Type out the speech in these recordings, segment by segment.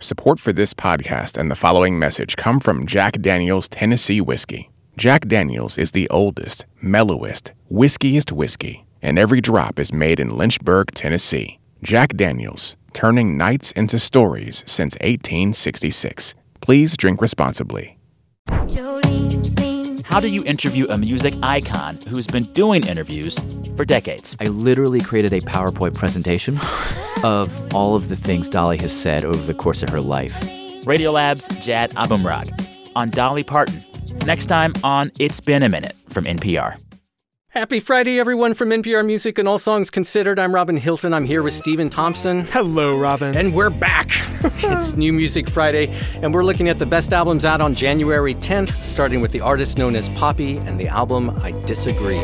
Support for this podcast and the following message come from Jack Daniels Tennessee Whiskey. Jack Daniels is the oldest, mellowest, whiskiest whiskey, and every drop is made in Lynchburg, Tennessee. Jack Daniels, turning nights into stories since 1866. Please drink responsibly. How do you interview a music icon who's been doing interviews for decades? I literally created a PowerPoint presentation of all of the things Dolly has said over the course of her life. Radiolab's Jad Abumrad on Dolly Parton. Next time on It's Been a Minute from NPR. Happy Friday, everyone, from NPR Music and All Songs Considered. I'm Robin Hilton. I'm here with Stephen Thompson. Hello, Robin. And we're back. it's New Music Friday, and we're looking at the best albums out on January 10th, starting with the artist known as Poppy and the album I Disagree.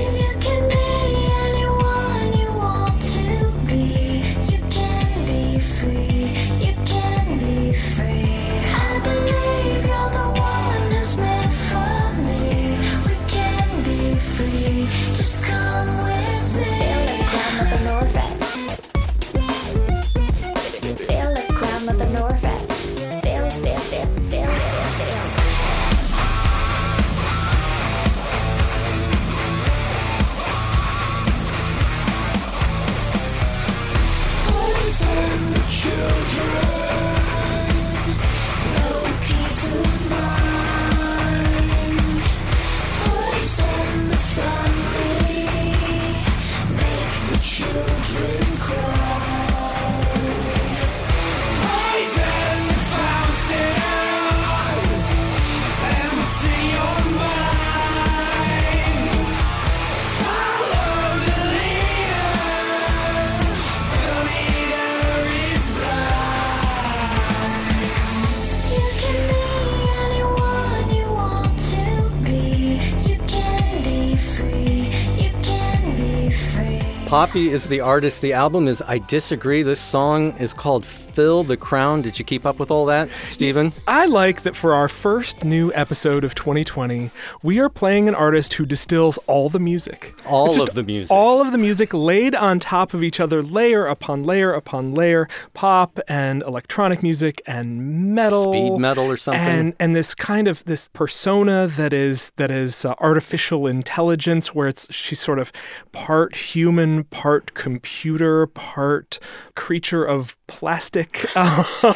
Poppy is the artist. The album is I Disagree. This song is called Fill the Crown. Did you keep up with all that, Stephen? I like that for our first new episode of 2020, we are playing an artist who distills all the music. All of the music. All of the music laid on top of each other, layer upon layer upon layer, pop and electronic music and metal. Speed metal or something. And and this kind of this persona that is that is uh, artificial intelligence where it's she's sort of part human, part computer, part creature of plastic.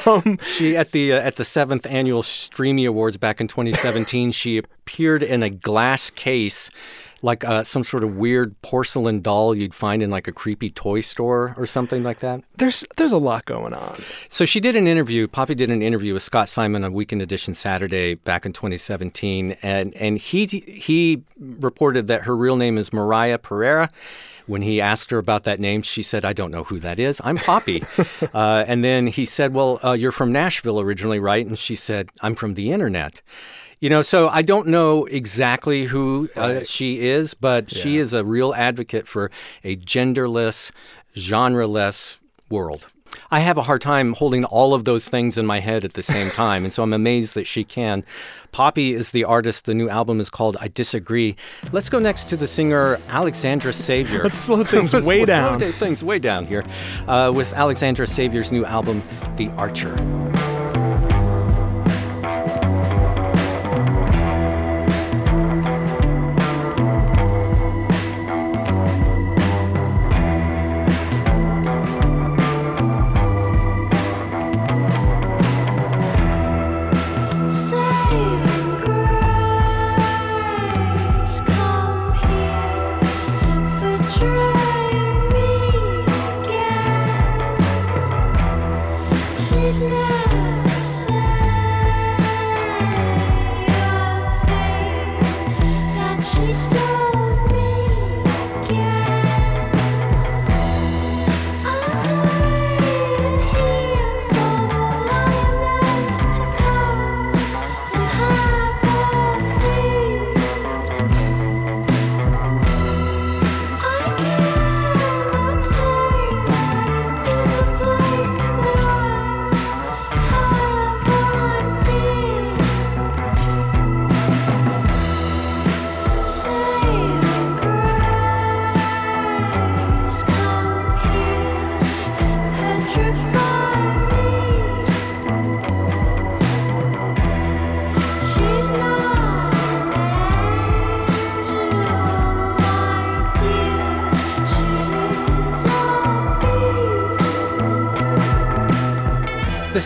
Um, she at the uh, at the seventh annual Streamy Awards back in 2017, she appeared in a glass case. Like uh, some sort of weird porcelain doll you'd find in like a creepy toy store or something like that. There's there's a lot going on. So she did an interview. Poppy did an interview with Scott Simon on Weekend Edition Saturday back in 2017, and and he he reported that her real name is Moriah Pereira when he asked her about that name, she said, I don't know who that is. I'm Poppy. uh, and then he said, Well, uh, you're from Nashville originally, right? And she said, I'm from the internet. You know, so I don't know exactly who uh, right. she is, but yeah. she is a real advocate for a genderless, genreless world. I have a hard time holding all of those things in my head at the same time, and so I'm amazed that she can. Poppy is the artist. The new album is called I Disagree. Let's go next to the singer Alexandra Savior. Let's slow things Let's way down. Slow things way down here uh, with Alexandra Savior's new album, The Archer.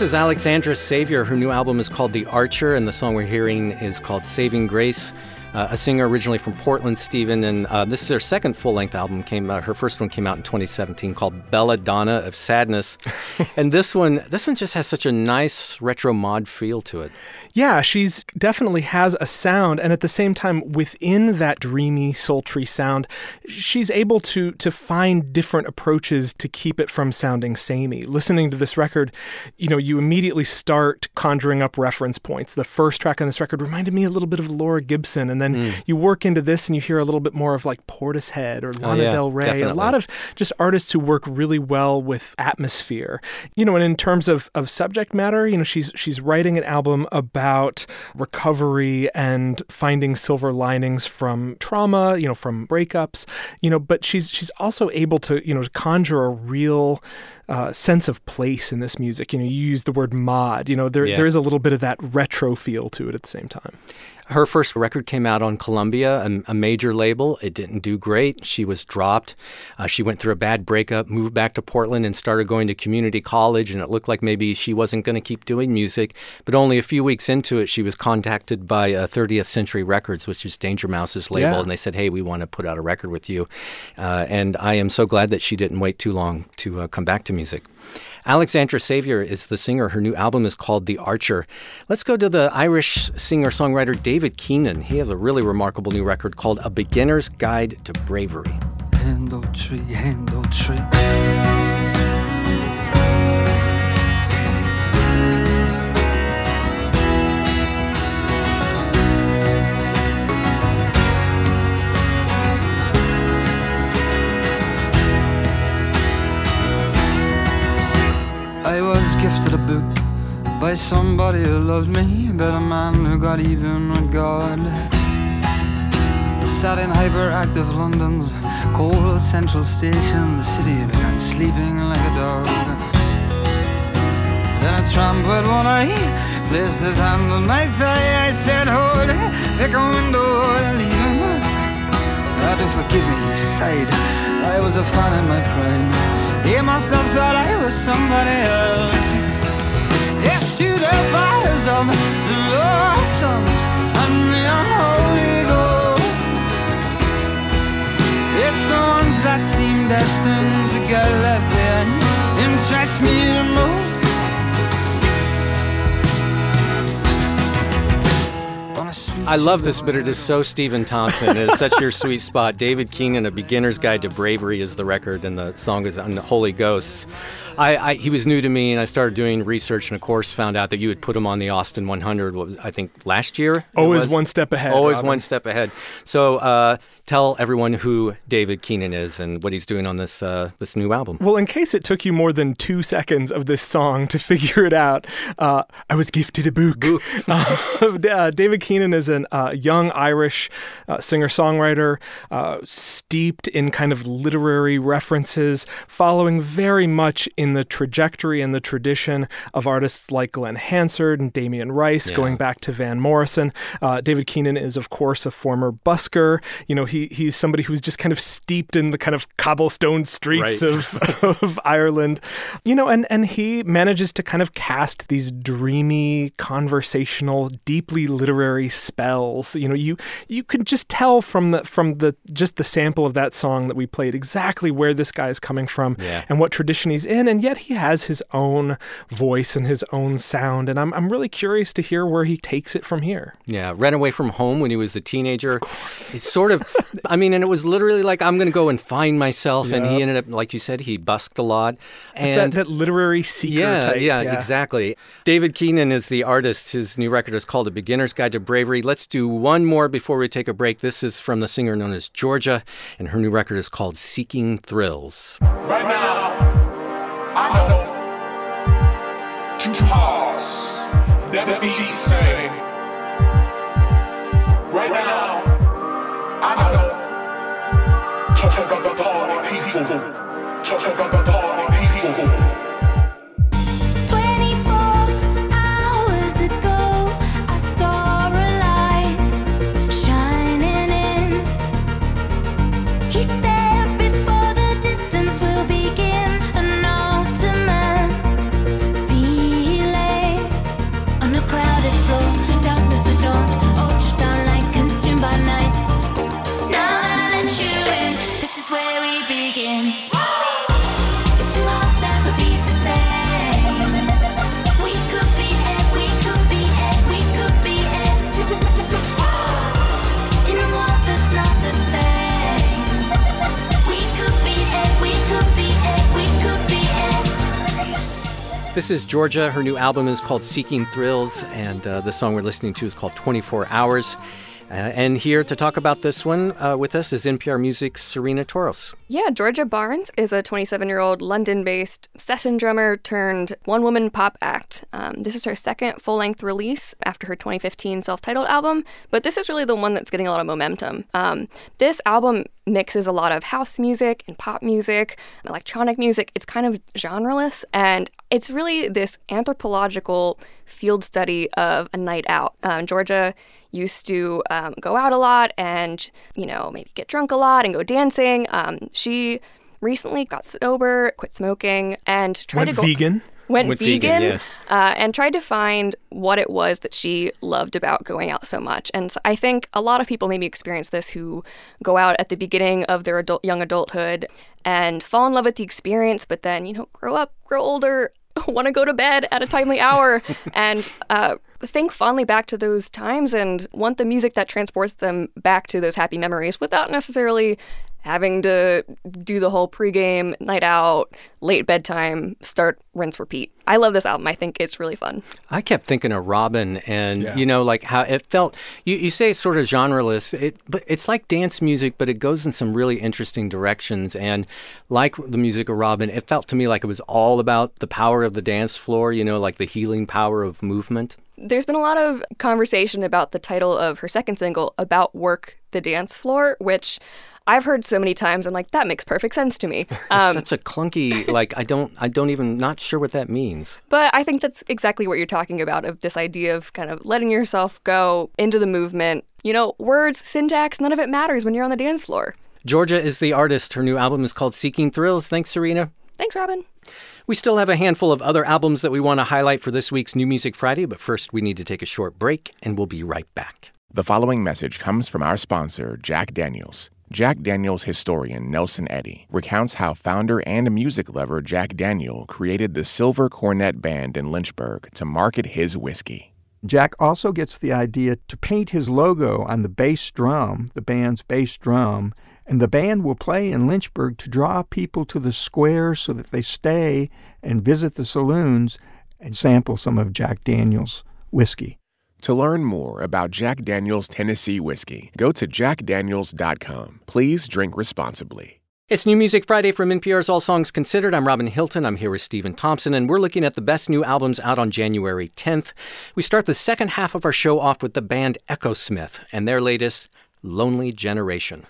Is Alexandra Savior. Her new album is called The Archer, and the song we're hearing is called Saving Grace uh, a singer originally from Portland, Stephen, and uh, this is her second full-length album. Came uh, her first one came out in 2017 called Belladonna of Sadness, and this one this one just has such a nice retro mod feel to it. Yeah, she's definitely has a sound, and at the same time, within that dreamy, sultry sound, she's able to to find different approaches to keep it from sounding samey. Listening to this record, you know, you immediately start conjuring up reference points. The first track on this record reminded me a little bit of Laura Gibson, and then mm. you work into this and you hear a little bit more of like Portishead or oh, Lana oh, yeah, Del Rey. Definitely. A lot of just artists who work really well with atmosphere. You know, and in terms of, of subject matter, you know, she's she's writing an album about recovery and finding silver linings from trauma, you know, from breakups, you know, but she's she's also able to, you know, conjure a real uh, sense of place in this music. You know, you use the word mod. You know, there yeah. there is a little bit of that retro feel to it at the same time. Her first record came out on Columbia, a, a major label. It didn't do great. She was dropped. Uh, she went through a bad breakup, moved back to Portland, and started going to community college. And it looked like maybe she wasn't going to keep doing music. But only a few weeks into it, she was contacted by uh, 30th Century Records, which is Danger Mouse's label, yeah. and they said, "Hey, we want to put out a record with you." Uh, and I am so glad that she didn't wait too long to uh, come back to music. Alexandra Savior is the singer. Her new album is called The Archer. Let's go to the Irish singer songwriter David Keenan. He has a really remarkable new record called A Beginner's Guide to Bravery. tree, tree. By somebody who loved me, but a man who got even with God. Sat in hyperactive London's cold central station, the city began sleeping like a dog. Then a trumpet one eye placed his hand on my thigh. I said, Hold it, pick a window, and leave him. Ah, to forgive me, he sighed. I was a fan in my prime. He must have thought I was somebody else. Yes, to the fires of the blossoms and the unholy. It's the ones that seem destined to get left interest me the most. I love this, but it is so Stephen Thompson. It is such your sweet spot. David Keenan, A Beginner's Guide to Bravery is the record, and the song is Unholy Ghosts. I, I, he was new to me, and I started doing research, and of course, found out that you had put him on the Austin 100. What was I think last year? Always one step ahead. Always Robin. one step ahead. So uh, tell everyone who David Keenan is and what he's doing on this uh, this new album. Well, in case it took you more than two seconds of this song to figure it out, uh, I was gifted a book. book. Uh, David Keenan is a uh, young Irish uh, singer songwriter, uh, steeped in kind of literary references, following very much in the trajectory and the tradition of artists like Glen Hansard and Damien Rice, yeah. going back to Van Morrison. Uh, David Keenan is, of course, a former busker. You know, he he's somebody who's just kind of steeped in the kind of cobblestone streets right. of, of Ireland, you know, and and he manages to kind of cast these dreamy, conversational, deeply literary spells. You know, you you can just tell from the from the just the sample of that song that we played exactly where this guy is coming from yeah. and what tradition he's in, and yet he has his own voice and his own sound, and I'm I'm really curious to hear where he takes it from here. Yeah, ran away from home when he was a teenager. It's sort of I mean, and it was literally like I'm going to go and find myself, yep. and he ended up, like you said, he busked a lot. And that, that, literary seeker yeah, type. Yeah, yeah, exactly. David Keenan is the artist. His new record is called A Beginner's Guide to Bravery. Let's do one more before we take a break. This is from the singer known as Georgia, and her new record is called Seeking Thrills. Right now, I know two hearts never be the same. Right now. I know. Party people. Talking about the party people. This is Georgia. Her new album is called Seeking Thrills, and uh, the song we're listening to is called 24 Hours. Uh, and here to talk about this one uh, with us is NPR Music's Serena Toros. Yeah, Georgia Barnes is a 27 year old London based session drummer turned one woman pop act. Um, this is her second full length release after her 2015 self titled album, but this is really the one that's getting a lot of momentum. Um, this album mixes a lot of house music and pop music, electronic music. It's kind of genreless, and it's really this anthropological field study of a night out. Um, Georgia used to um, go out a lot and, you know, maybe get drunk a lot and go dancing. Um, she recently got sober, quit smoking, and tried Went to go vegan. went, Went vegan, vegan, yes. uh, and tried to find what it was that she loved about going out so much. And so I think a lot of people maybe experience this who go out at the beginning of their adult, young adulthood and fall in love with the experience, but then you know grow up, grow older, want to go to bed at a timely hour, and uh, think fondly back to those times and want the music that transports them back to those happy memories without necessarily having to do the whole pregame, night out, late bedtime, start, rinse, repeat. I love this album. I think it's really fun. I kept thinking of Robyn, and Yeah. you know, like how it felt. You, you say it's sort of genreless, it, but it's like dance music, but it goes in some really interesting directions. And like the music of Robyn, it felt to me like it was all about the power of the dance floor. You know, like the healing power of movement. There's been a lot of conversation about the title of her second single, About Work the Dance Floor, which I've heard so many times. I'm like, that makes perfect sense to me. Um, Such a clunky, like I don't, I don't even, not sure what that means. But I think that's exactly what you're talking about of this idea of kind of letting yourself go into the movement. You know, words, syntax, none of it matters when you're on the dance floor. Georgia is the artist. Her new album is called Seeking Thrills. Thanks, Serena. Thanks, Robin. We still have a handful of other albums that we want to highlight for this week's New Music Friday, but first we need to take a short break and we'll be right back. The following message comes from our sponsor, Jack Daniels. Jack Daniels historian Nelson Eddy recounts how founder and music lover Jack Daniel created the Silver Cornet Band in Lynchburg to market his whiskey. Jack also gets the idea to paint his logo on the bass drum, the band's bass drum, and the band will play in Lynchburg to draw people to the square so that they stay and visit the saloons and sample some of Jack Daniels' whiskey. To learn more about Jack Daniels Tennessee whiskey, go to jackdaniels.com. Please drink responsibly. It's New Music Friday from NPR's All Songs Considered. I'm Robin Hilton. I'm here with Stephen Thompson, and we're looking at the best new albums out on January 10th. We start the second half of our show off with the band Echosmith and their latest, Lonely Generation.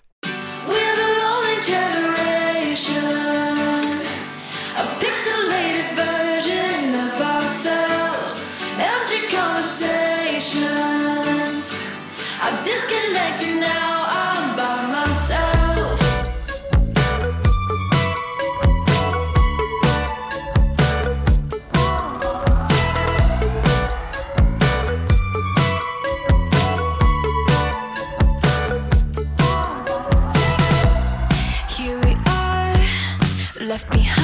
Left behind.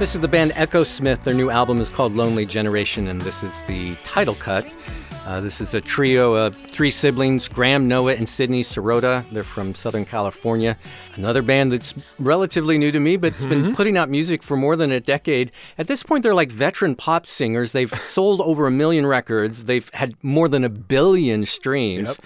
This is the band Echosmith. Their new album is called Lonely Generation, and this is the title cut. Uh, this is a trio of three siblings Graham, Noah, and Sydney Sirota. They're from Southern California. Another band that's relatively new to me, but it's been putting out music for more than a decade. At this point, they're like veteran pop singers. They've sold over a million records, they've had more than a billion streams.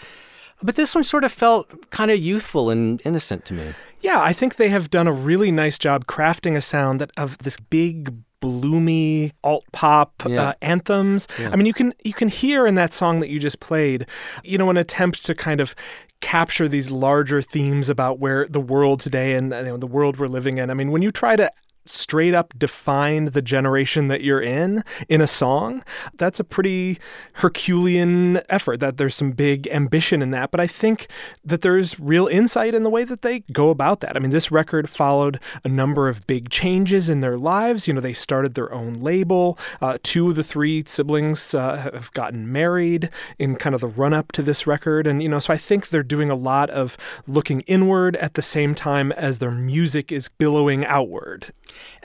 But this one sort of felt kind of youthful and innocent to me. Yeah, I think they have done a really nice job crafting a sound that of this big bloomy alt pop Yeah. uh, anthems. I mean, you can you can hear in that song that you just played, you know, an attempt to kind of capture these larger themes about where the world today and you know, the world we're living in. I mean, when you try to straight up define the generation that you're in in a song that's a pretty herculean effort that there's some big ambition in that. But i think that there's real insight in the way that they go about that. I mean this record followed a number of big changes in their lives. You know they started their own label. Uh, two of the three siblings uh, have gotten married in kind of the run up to this record. And you know so i think they're doing a lot of looking inward at the same time as their music is billowing outward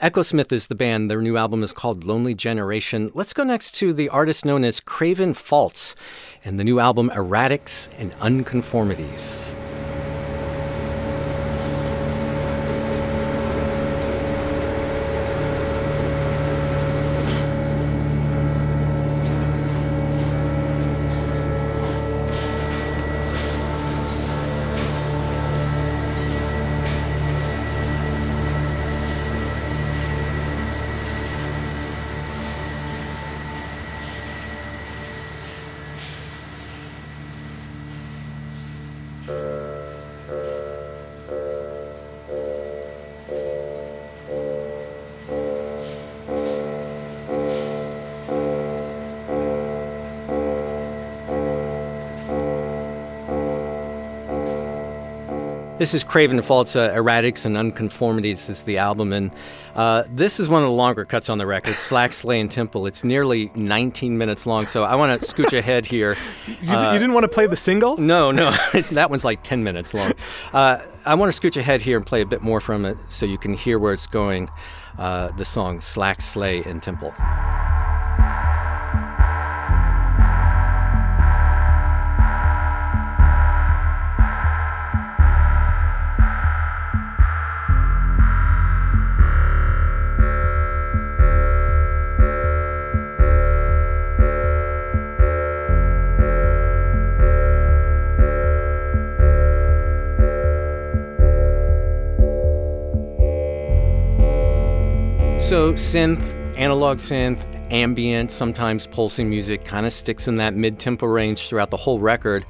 Echosmith is the band. Their new album is called Lonely Generation. Let's go next to the artist known as Craven Faults and the new album Erratics and Unconformities. This is Craven Faults uh, Erratics and Unconformities is the album, and uh, this is one of the longer cuts on the record, Slack, Sley, and Temple. It's nearly 19 minutes long, so I want to scooch ahead here. you, you didn't want to play the single No, no, that one's like 10 minutes long. Uh, I want to scooch ahead here and play a bit more from it so you can hear where it's going. Uh, the song Slack, Sley, and Temple. So, synth, analog synth, ambient, sometimes pulsing music kind of sticks in that mid tempo range throughout the whole record.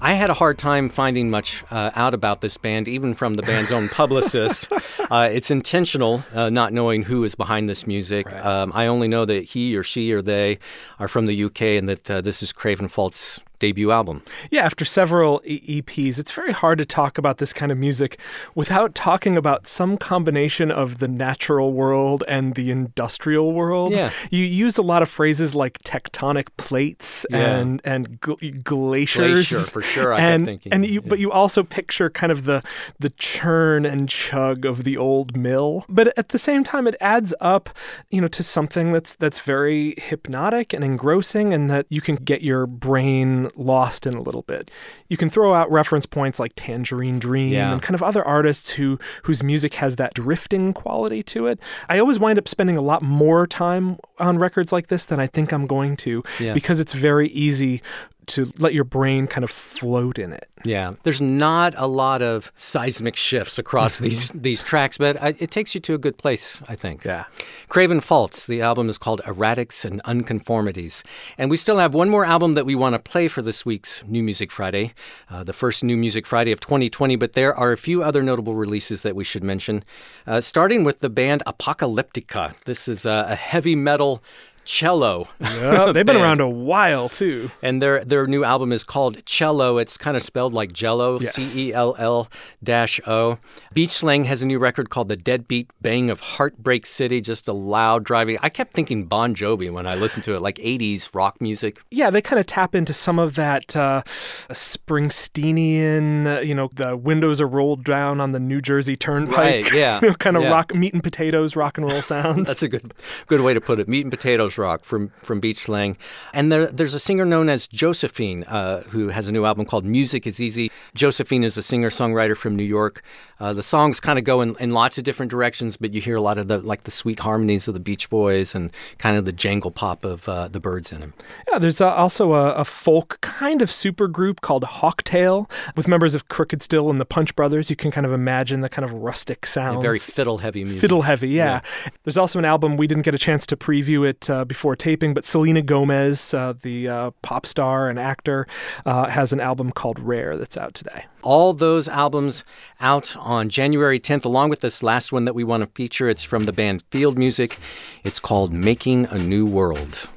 I had a hard time finding much uh, out about this band, even from the band's own publicist. Uh, it's intentional, uh, not knowing who is behind this music. Um, I only know that he or she or they are from the UK and that uh, this is Craven Faults' debut album. Yeah, after several EPs, it's very hard to talk about this kind of music without talking about some combination of the natural world and the industrial world. Yeah. You used a lot of phrases like tectonic plates Yeah. and and gl- glaciers. Glacier, for sure, I and thinking, and you, but you also picture kind of the the churn and chug of the old mill. But at the same time, it adds up, you know, to something that's that's very hypnotic and engrossing, and that you can get your brain lost in a little bit. You can throw out reference points like Tangerine Dream Yeah. and kind of other artists who whose music has that drifting quality to it. I always wind up spending a lot more time on records like this than I think I'm going to Yeah. because it's very easy to let your brain kind of float in it. Yeah, there's not a lot of seismic shifts across these these tracks, but I, it takes you to a good place, I think. Yeah. Craven Faults. The album is called Erratics and Unconformities, and we still have one more album that we want to play for this week's New Music Friday, uh, the first New Music Friday of 2020. But there are a few other notable releases that we should mention, uh, starting with the band Apocalyptica. This is a, a heavy metal cello. They've been around a while too. And their their new album is called Cello. It's kind of spelled like Jello, Yes. C E L L dash O. Beach Slang has a new record called The Deadbeat Bang of Heartbreak City. Just a loud driving. I kept thinking Bon Jovi when I listened to it, like '80s rock music. Yeah, they kind of tap into some of that uh, Springsteenian, uh, you know, the windows are rolled down on the New Jersey Turnpike. Right, yeah, kind of yeah. rock, meat and potatoes, rock and roll sound. That's a good good way to put it. Meat and potatoes rock from from Beach Slang. And there, there's a singer known as Josephine uh, who has a new album called Music Is Easy. Josephine is a singer songwriter from New York. Uh, the songs kind of go in, in lots of different directions, but you hear a lot of the like the sweet harmonies of the Beach Boys and kind of the jangle pop of uh, the Byrds in them. Yeah, there's uh, also a, a folk kind of super group called Hawktail with members of Crooked Still and the Punch Brothers. You can kind of imagine the kind of rustic sounds. Very fiddle heavy music. Fiddle heavy, yeah. There's also an album we didn't get a chance to preview it uh, uh, before taping, but Selena Gomez, uh, the uh, pop star and actor, uh, has an album called Rare that's out today. All those albums out on January 10th, along with this last one that we want to feature. It's from the band Field Music. It's called Making a New World.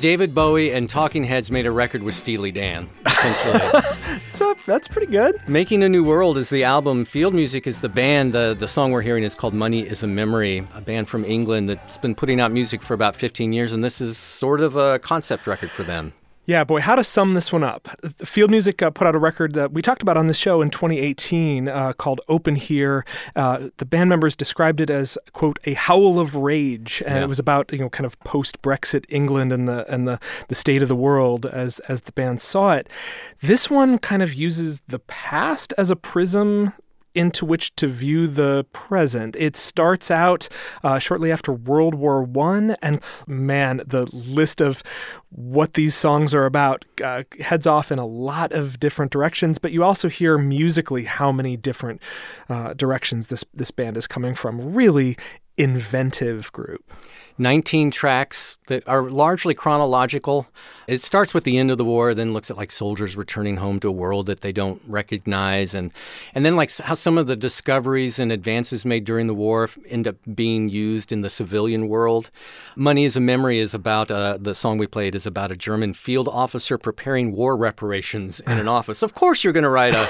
David Bowie and Talking Heads made a record with Steely Dan. So that's pretty good. Making a New World is the album. Field Music is the band. The, the song we're hearing is called Money is a Memory, a band from England that's been putting out music for about 15 years, and this is sort of a concept record for them. Yeah, boy, how to sum this one up? Field Music uh, put out a record that we talked about on this show in 2018 uh, called Open Here. Uh, the band members described it as quote a howl of rage, and Yeah. it was about you know kind of post Brexit England and the and the the state of the world as as the band saw it. This one kind of uses the past as a prism into which to view the present. It starts out uh, shortly after World War One, and man, the list of what these songs are about uh, heads off in a lot of different directions. But you also hear musically how many different uh, directions this this band is coming from. Really inventive group. 19 tracks that are largely chronological. It starts with the end of the war, then looks at like soldiers returning home to a world that they don't recognize, and and then like how some of the discoveries and advances made during the war end up being used in the civilian world. Money is a Memory is about uh, the song we played is about a German field officer preparing war reparations in an office. Of course, you're going to write a,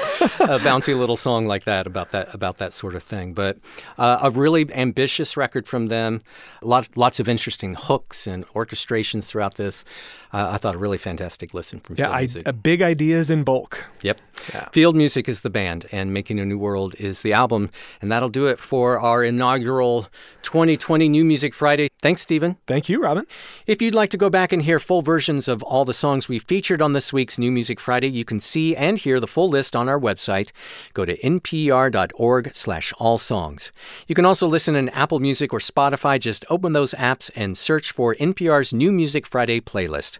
a bouncy little song like that about that about that sort of thing. But uh, a really ambitious record from them. Lots lots of interesting hooks and orchestrations throughout this. Uh, I thought a really fantastic listen from Yeah, Field I, Music. big ideas in bulk. Yep. Field Music is the band, and Making a New World is the album. And that'll do it for our inaugural 2020 New Music Friday. Thanks, Stephen. Thank you, Robin. If you'd like to go back and hear full versions of all the songs we featured on this week's New Music Friday, you can see and hear the full list on our website. Go to npr.org slash all songs. You can also listen in Apple Music or Spotify. Just open those apps and search for NPR's New Music Friday playlist.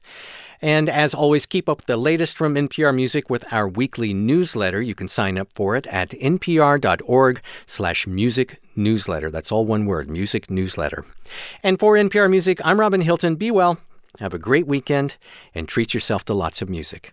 And as always, keep up the latest from NPR Music with our weekly newsletter. You can sign up for it at npr.org slash music newsletter. That's all one word, music newsletter. And for NPR Music, I'm Robin Hilton. Be well, have a great weekend, and treat yourself to lots of music.